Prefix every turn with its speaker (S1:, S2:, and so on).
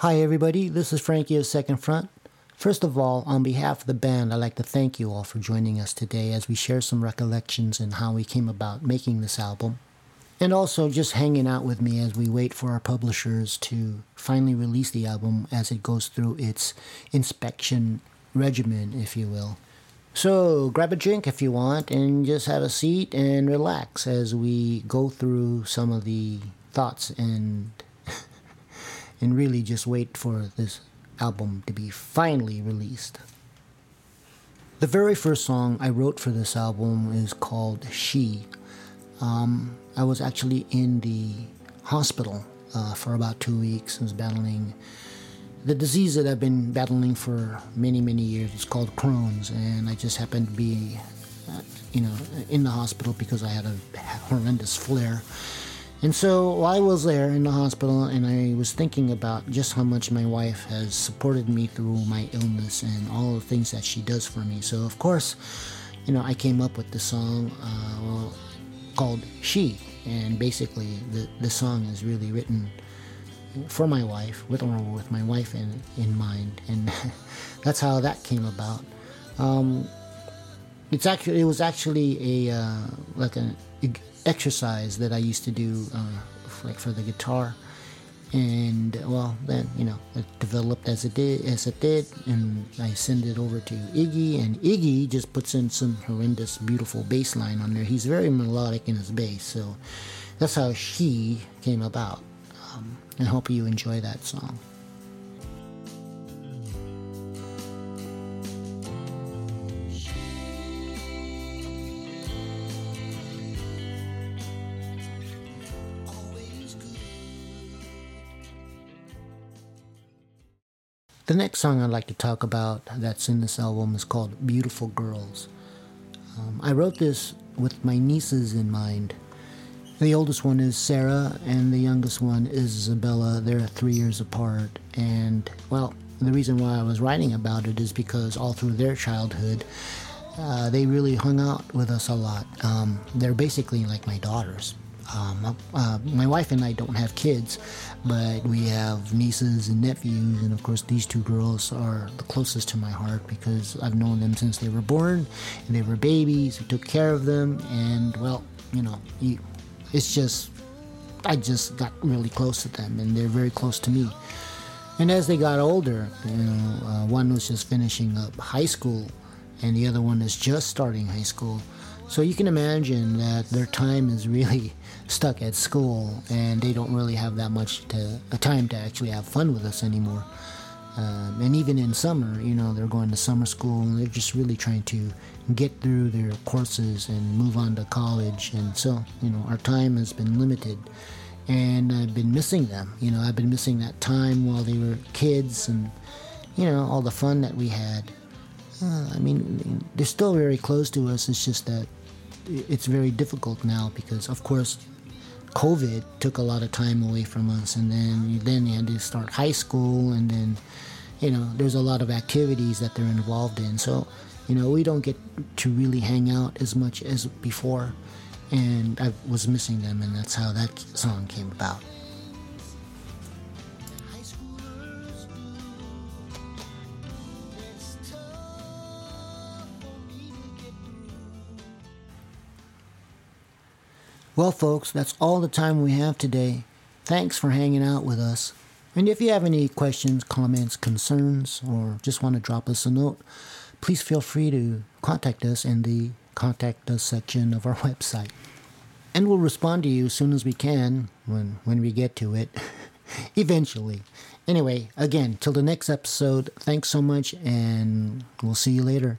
S1: Hi, everybody. This is Frankie of Second Front. First of all, on behalf of the band, I'd like to thank you all for joining us today as we share some recollections and how we came about making this album. And also just hanging out with me as we wait for our publishers to finally release the album as it goes through its inspection regimen, if you will. So grab a drink if you want and just have a seat and relax as we go through some of the thoughts and and really just wait for this album to be finally released. The very first song I wrote for this album is called She. Um, I was actually in the hospital uh, for about two weeks. I was battling the disease that I've been battling for many, many years. It's called Crohn's, and I just happened to be, uh, you know, in the hospital because I had a horrendous flare. And so I was there in the hospital, and I was thinking about just how much my wife has supported me through my illness and all the things that she does for me. So, of course, you know, I came up with the song uh, called She. And basically, the, the song is really written for my wife, with or with my wife in, in mind. And that's how that came about. Um, it's actually, it was actually a, uh, like an exercise that I used to do, uh, like for the guitar, and well, then you know it developed as it did, as it did, and I send it over to Iggy, and Iggy just puts in some horrendous, beautiful bass line on there. He's very melodic in his bass, so that's how she came about. Um, and hope you enjoy that song. The next song I'd like to talk about that's in this album is called Beautiful Girls. Um, I wrote this with my nieces in mind. The oldest one is Sarah, and the youngest one is Isabella. They're three years apart. And, well, the reason why I was writing about it is because all through their childhood, uh, they really hung out with us a lot. Um, they're basically like my daughters. Um, uh, my wife and I don't have kids, but we have nieces and nephews, and of course, these two girls are the closest to my heart because I've known them since they were born, and they were babies. We took care of them, and well, you know, you, it's just I just got really close to them, and they're very close to me. And as they got older, you know, uh, one was just finishing up high school, and the other one is just starting high school. So you can imagine that their time is really stuck at school and they don't really have that much to, a time to actually have fun with us anymore. Um, and even in summer, you know, they're going to summer school and they're just really trying to get through their courses and move on to college. And so, you know, our time has been limited. And I've been missing them. You know, I've been missing that time while they were kids and, you know, all the fun that we had. Uh, I mean, they're still very close to us. It's just that it's very difficult now because, of course, COVID took a lot of time away from us, and then then you had to start high school, and then you know there's a lot of activities that they're involved in. So you know we don't get to really hang out as much as before, and I was missing them, and that's how that song came about. Well, folks, that's all the time we have today. Thanks for hanging out with us. And if you have any questions, comments, concerns, or just want to drop us a note, please feel free to contact us in the Contact Us section of our website. And we'll respond to you as soon as we can when, when we get to it, eventually. Anyway, again, till the next episode, thanks so much, and we'll see you later.